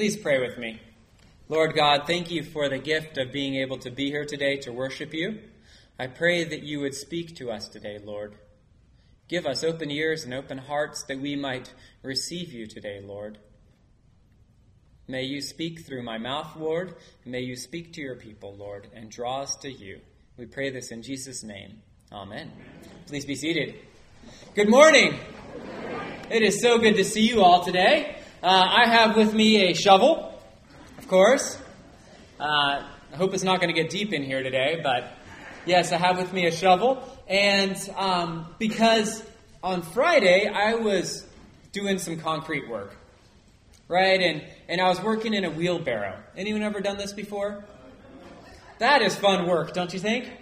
Please pray with me. Lord God, thank you for the gift of being able to be here today to worship you. I pray that you would speak to us today, Lord. Give us open ears and open hearts that we might receive you today, Lord. May you speak through my mouth, Lord. May you speak to your people, Lord, and draw us to you. We pray this in Jesus' name. Amen. Please be seated. Good morning. It is so good to see you all today. Uh, I have with me a shovel, of course. Uh, I hope it's not going to get deep in here today, but yes, I have with me a shovel. And um, because on Friday I was doing some concrete work, right? And, and I was working in a wheelbarrow. Anyone ever done this before? That is fun work, don't you think?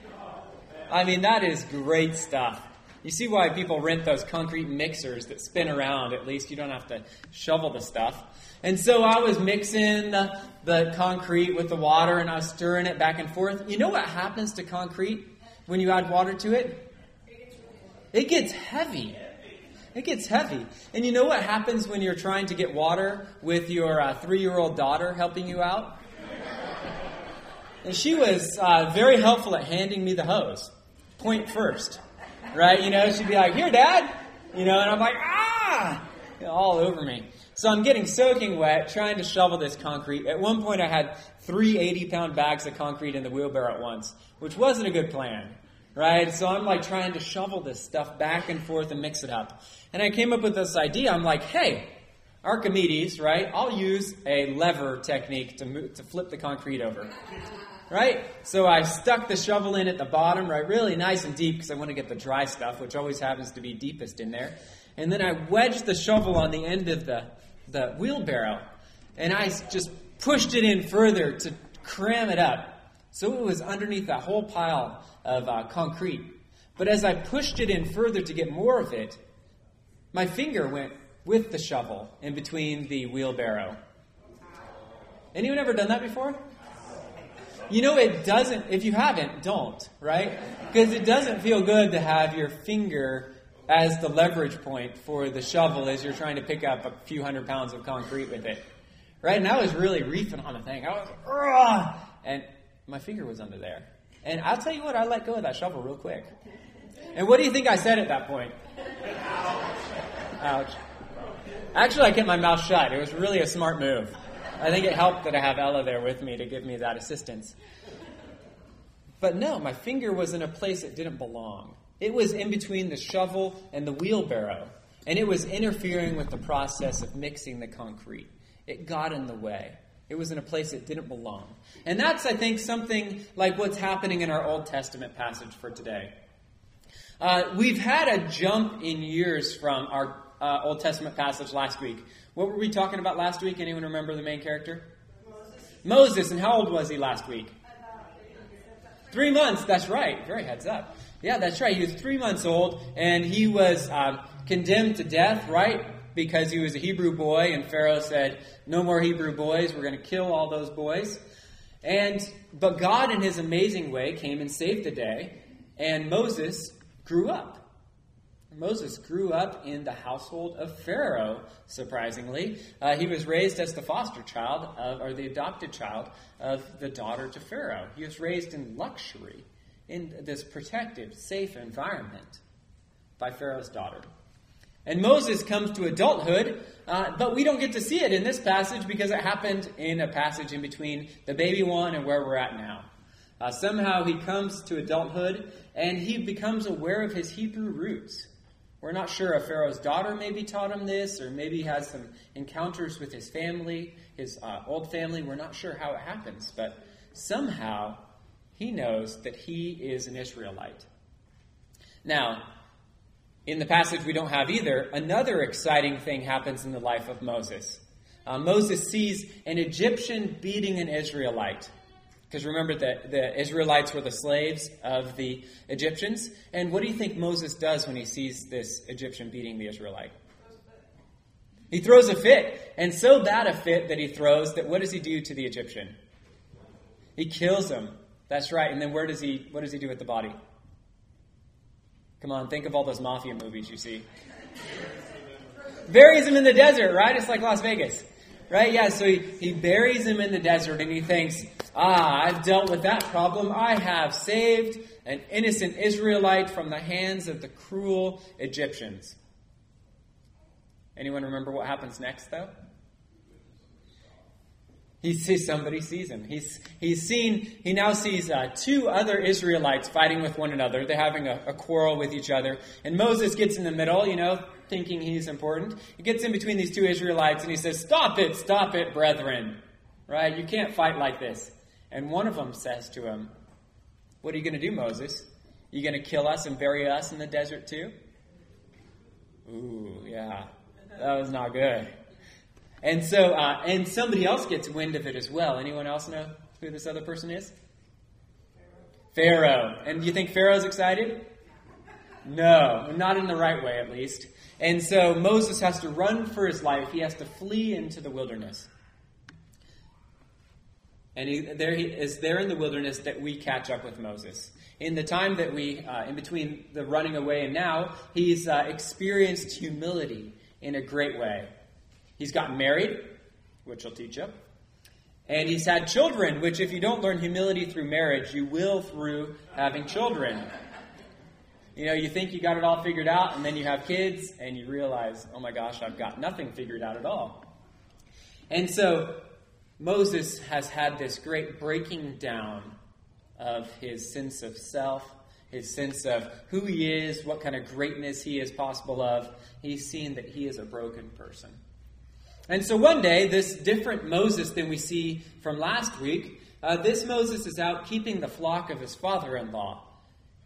I mean, that is great stuff. You see why people rent those concrete mixers that spin around. At least you don't have to shovel the stuff. And so I was mixing the, concrete with the water and I was stirring it back and forth. You know what happens to concrete when you add water to it? It gets heavy. It gets heavy. And you know what happens when you're trying to get water with your uh, three year old daughter helping you out? And she was uh, very helpful at handing me the hose, point first right? You know, she'd be like, "Here, Dad," you know, and I'm like, "Ah!" All over me. So I'm getting soaking wet, trying to shovel this concrete. At one point, I had three 80 pound bags of concrete in the wheelbarrow at once, which wasn't a good plan, right? So I'm like trying to shovel this stuff back and forth and mix it up. And I came up with this idea. I'm like, hey, Archimedes, right? I'll use a lever technique to, to flip the concrete over right? So I stuck the shovel in at the bottom, right, really nice and deep because I want to get the dry stuff, which always happens to be deepest in there. And then I wedged the shovel on the end of the, the wheelbarrow, and I just pushed it in further to cram it up. So it was underneath that whole pile of uh, concrete. But as I pushed it in further to get more of it, my finger went with the shovel in between the wheelbarrow. Anyone ever done that before? You know, it doesn't, if you haven't, don't, right? Because it doesn't feel good to have your finger as the leverage point for the shovel as you're trying to pick up a few hundred pounds of concrete with it. Right? And I was really reefing on the thing. I was, and my finger was under there. And I'll tell you what, I let go of that shovel real quick. And what do you think I said at that point? Ouch. Actually, I kept my mouth shut. It was really a smart move. I think it helped that I have Ella there with me to give me that assistance. But no, my finger was in a place it didn't belong. It was in between the shovel and the wheelbarrow, and it was interfering with the process of mixing the concrete. It got in the way. It was in a place it didn't belong. And that's, I think, something like what's happening in our Old Testament passage for today. Uh, we've had a jump in years from our uh, Old Testament passage last week. What were we talking about last week? Anyone remember the main character? Moses. Moses, and how old was he last week? Three months, that's right. Very heads up. Yeah, that's right. He was three months old, and he was um, condemned to death, right? Because he was a Hebrew boy, and Pharaoh said, No more Hebrew boys. We're going to kill all those boys. And but God, in his amazing way, came and saved the day, and Moses grew up. Moses grew up in the household of Pharaoh, surprisingly. Uh, he was raised as the foster child, of, or the adopted child of the daughter to Pharaoh. He was raised in luxury, in this protected, safe environment by Pharaoh's daughter. And Moses comes to adulthood, uh, but we don't get to see it in this passage because it happened in a passage in between the baby one and where we're at now. Uh, somehow he comes to adulthood and he becomes aware of his Hebrew roots. We're not sure if Pharaoh's daughter maybe taught him this, or maybe he has some encounters with his family, his uh, old family. We're not sure how it happens, but somehow he knows that he is an Israelite. Now, in the passage we don't have either, another exciting thing happens in the life of Moses. Uh, Moses sees an Egyptian beating an Israelite. Because remember that the Israelites were the slaves of the Egyptians. And what do you think Moses does when he sees this Egyptian beating the Israelite? He throws a fit. And so bad a fit that he throws that what does he do to the Egyptian? He kills him. That's right. And then where does he what does he do with the body? Come on, think of all those mafia movies you see. Buries him in the desert, right? It's like Las Vegas. Right? Yeah, so he, he buries him in the desert and he thinks, ah, I've dealt with that problem. I have saved an innocent Israelite from the hands of the cruel Egyptians. Anyone remember what happens next, though? He sees somebody sees him. He's, he's seen, he now sees uh, two other Israelites fighting with one another. They're having a, a quarrel with each other. And Moses gets in the middle, you know, thinking he's important. He gets in between these two Israelites and he says, Stop it, stop it, brethren. Right? You can't fight like this. And one of them says to him, What are you going to do, Moses? You going to kill us and bury us in the desert too? Ooh, yeah. That was not good. And so, uh, and somebody else gets wind of it as well. Anyone else know who this other person is? Pharaoh. And do you think Pharaoh's excited? No, not in the right way, at least. And so Moses has to run for his life. He has to flee into the wilderness. And he, there he is there in the wilderness that we catch up with Moses. In the time that we, uh, in between the running away and now, he's uh, experienced humility in a great way. He's gotten married, which I'll teach you. And he's had children, which, if you don't learn humility through marriage, you will through having children. You know, you think you got it all figured out, and then you have kids, and you realize, oh my gosh, I've got nothing figured out at all. And so, Moses has had this great breaking down of his sense of self, his sense of who he is, what kind of greatness he is possible of. He's seen that he is a broken person. And so one day, this different Moses than we see from last week, uh, this Moses is out keeping the flock of his father in law.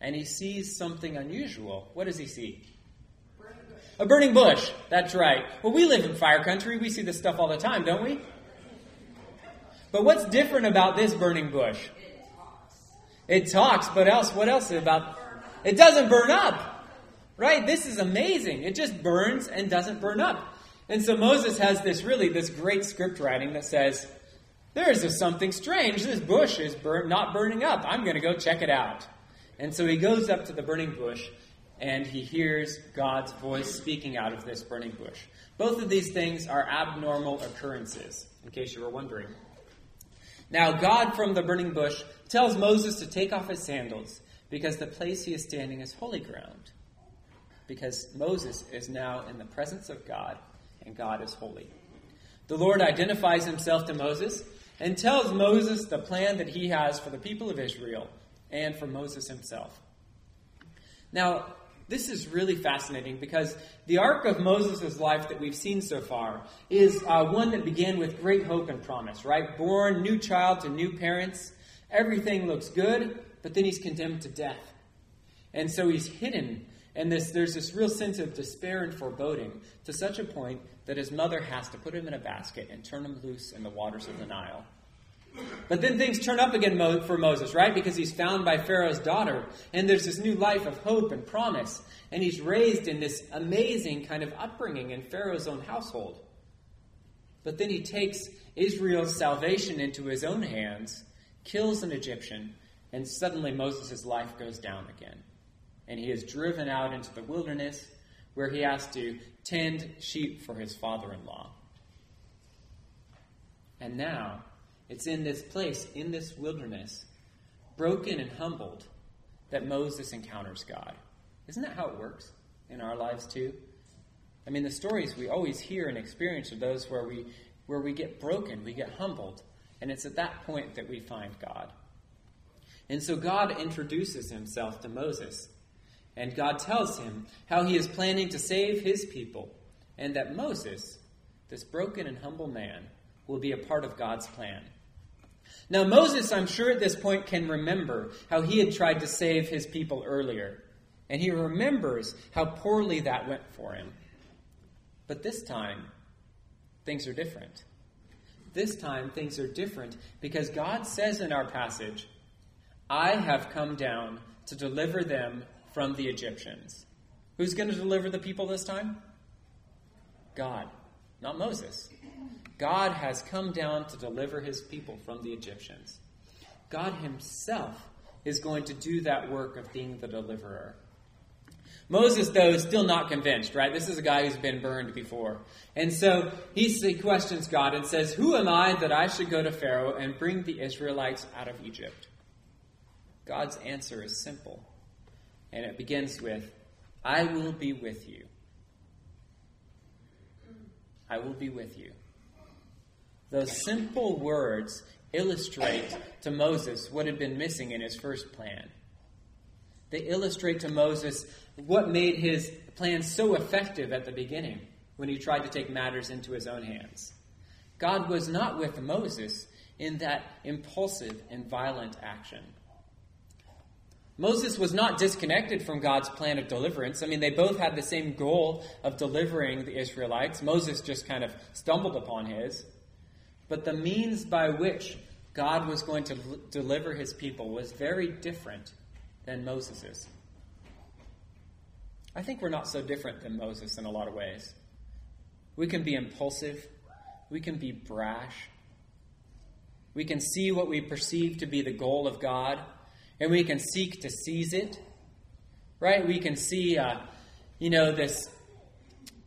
And he sees something unusual. What does he see? A burning bush. That's right. Well, we live in fire country. We see this stuff all the time, don't we? But what's different about this burning bush? It talks, but else, what else about? It doesn't burn up. Right? This is amazing. It just burns and doesn't burn up. And so Moses has this really this great script writing that says, "There's something strange. This bush is not burning up. I'm going to go check it out." And so he goes up to the burning bush and he hears God's voice speaking out of this burning bush. Both of these things are abnormal occurrences, in case you were wondering. Now, God from the burning bush tells Moses to take off his sandals because the place he is standing is holy ground. Because Moses is now in the presence of God and God is holy. The Lord identifies himself to Moses and tells Moses the plan that he has for the people of Israel and for Moses himself. Now, this is really fascinating because the arc of Moses' life that we've seen so far is uh, one that began with great hope and promise, right? Born, new child to new parents. Everything looks good, but then he's condemned to death. And so he's hidden and this, there's this real sense of despair and foreboding to such a point that his mother has to put him in a basket and turn him loose in the waters of the Nile. But then things turn up again for Moses, right? Because he's found by Pharaoh's daughter, and there's this new life of hope and promise, and he's raised in this amazing kind of upbringing in Pharaoh's own household. But then he takes Israel's salvation into his own hands, kills an Egyptian, and suddenly Moses' life goes down again and he is driven out into the wilderness where he has to tend sheep for his father in law. And now, it's in this place, in this wilderness, broken and humbled, that Moses encounters God. Isn't that how it works in our lives too? I mean, the stories we always hear and experience are those where we, where we get broken, we get humbled, and it's at that point that we find God. And so God introduces himself to Moses and God tells him how he is planning to save his people, and that Moses, this broken and humble man, will be a part of God's plan. Now, Moses, I'm sure at this point, can remember how he had tried to save his people earlier, and he remembers how poorly that went for him. But this time, things are different. This time, things are different because God says in our passage, I have come down to deliver them from the Egyptians. Who's going to deliver the people this time? God, not Moses. God has come down to deliver his people from the Egyptians. God himself is going to do that work of being the deliverer. Moses, though, is still not convinced, right? This is a guy who's been burned before. And so he questions God and says, Who am I that I should go to Pharaoh and bring the Israelites out of Egypt? God's answer is simple. And it begins with, I will be with you. I will be with you. Those simple words illustrate to Moses what had been missing in his first plan. They illustrate to Moses what made his plan so effective at the beginning when he tried to take matters into his own hands. God was not with Moses in that impulsive and violent action. Moses was not disconnected from God's plan of deliverance. I mean, they both had the same goal of delivering the Israelites. Moses just kind of stumbled upon his. But the means by which God was going to deliver his people was very different than Moses's. I think we're not so different than Moses in a lot of ways. We can be impulsive, we can be brash, we can see what we perceive to be the goal of God, and we can seek to seize it. Right? We can see, uh, you know, this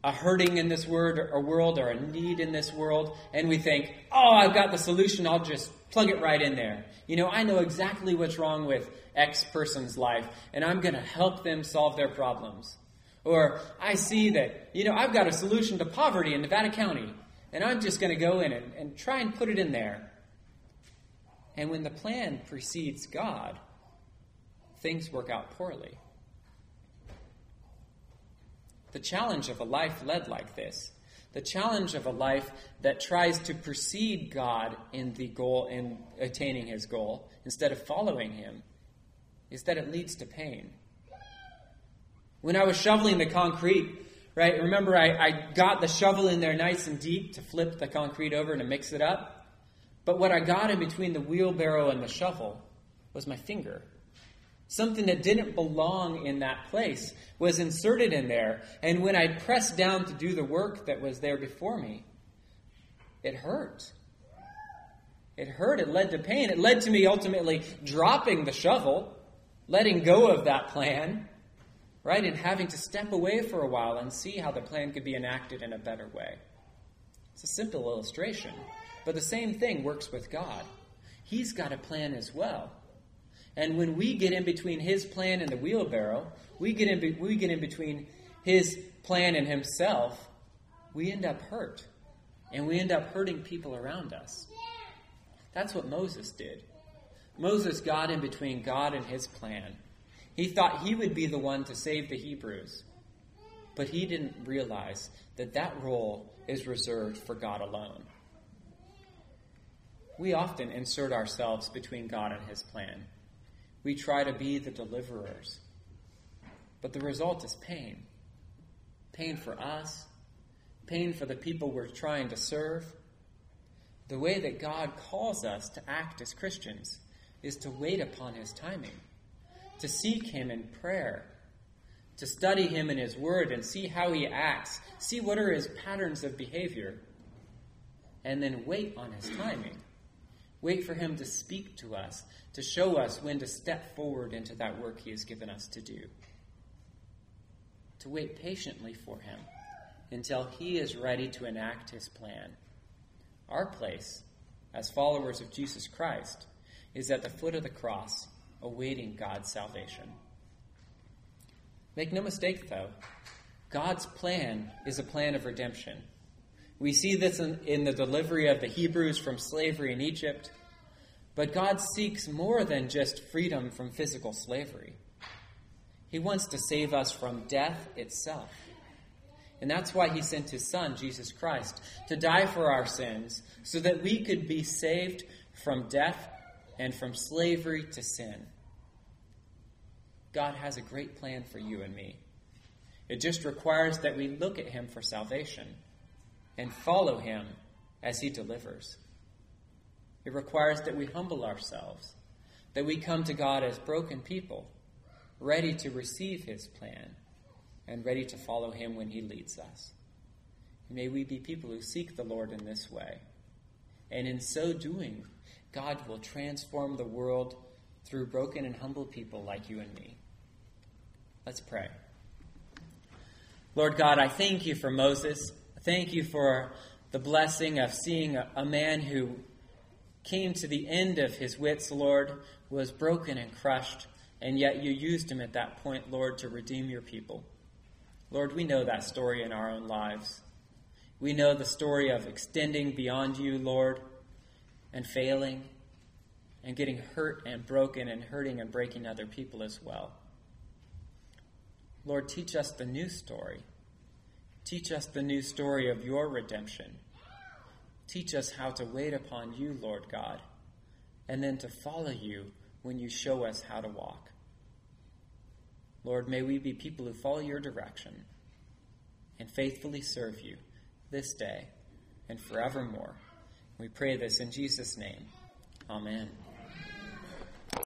a hurting in this word or world or a need in this world, and we think, oh, I've got the solution, I'll just plug it right in there. You know, I know exactly what's wrong with X person's life, and I'm going to help them solve their problems. Or I see that, you know, I've got a solution to poverty in Nevada County, and I'm just going to go in and, and try and put it in there. And when the plan precedes God, things work out poorly. The challenge of a life led like this, the challenge of a life that tries to precede God in the goal in attaining his goal instead of following him, is that it leads to pain. When I was shoveling the concrete, right, remember I, I got the shovel in there nice and deep to flip the concrete over and to mix it up. But what I got in between the wheelbarrow and the shovel was my finger. Something that didn't belong in that place was inserted in there. And when I pressed down to do the work that was there before me, it hurt. It hurt. It led to pain. It led to me ultimately dropping the shovel, letting go of that plan, right? And having to step away for a while and see how the plan could be enacted in a better way. It's a simple illustration. But the same thing works with God. He's got a plan as well. And when we get in between his plan and the wheelbarrow, we get in, be- we get in between his plan and himself, we end up hurt. And we end up hurting people around us. That's what Moses did. Moses got in between God and his plan. He thought he would be the one to save the Hebrews. But he didn't realize that that role is reserved for God alone. We often insert ourselves between God and his plan we try to be the deliverers. But the result is pain pain for us, pain for the people we're trying to serve. The way that God calls us to act as Christians is to wait upon His timing, to seek Him in prayer, to study Him in His Word and see how He acts, see what are His patterns of behavior, and then wait on His timing. Wait for Him to speak to us, to show us when to step forward into that work He has given us to do. To wait patiently for Him until He is ready to enact His plan. Our place, as followers of Jesus Christ, is at the foot of the cross, awaiting God's salvation. Make no mistake, though, God's plan is a plan of redemption. We see this in, in, the delivery of the Hebrews from slavery in Egypt. But God seeks more than just freedom from physical slavery. He wants to save us from death itself. And that's why he sent his son, Jesus Christ, to die for our sins so that we could be saved from death and from slavery to sin. God has a great plan for you and me. It just requires that we look at him for salvation and follow him as he delivers. It requires that we humble ourselves, that we come to God as broken people, ready to receive his plan and ready to follow him when he leads us. May we be people who seek the Lord in this way. And in so doing, God will transform the world through broken and humble people like you and me. Let's pray. Lord God, I thank you for Moses. Thank you for the blessing of seeing a, a man who came to the end of his wits, Lord, was broken and crushed, and yet you used him at that point, Lord, to redeem your people. Lord, we know that story in our own lives. We know the story of extending beyond you, Lord, and failing, and getting hurt and broken, and hurting and breaking other people as well. Lord, teach us the new story. Teach us the new story of your redemption. Teach us how to wait upon you, Lord God, and then to follow you when you show us how to walk. Lord, may we be people who follow your direction and faithfully serve you this day and forevermore. We pray this in Jesus' name. Amen.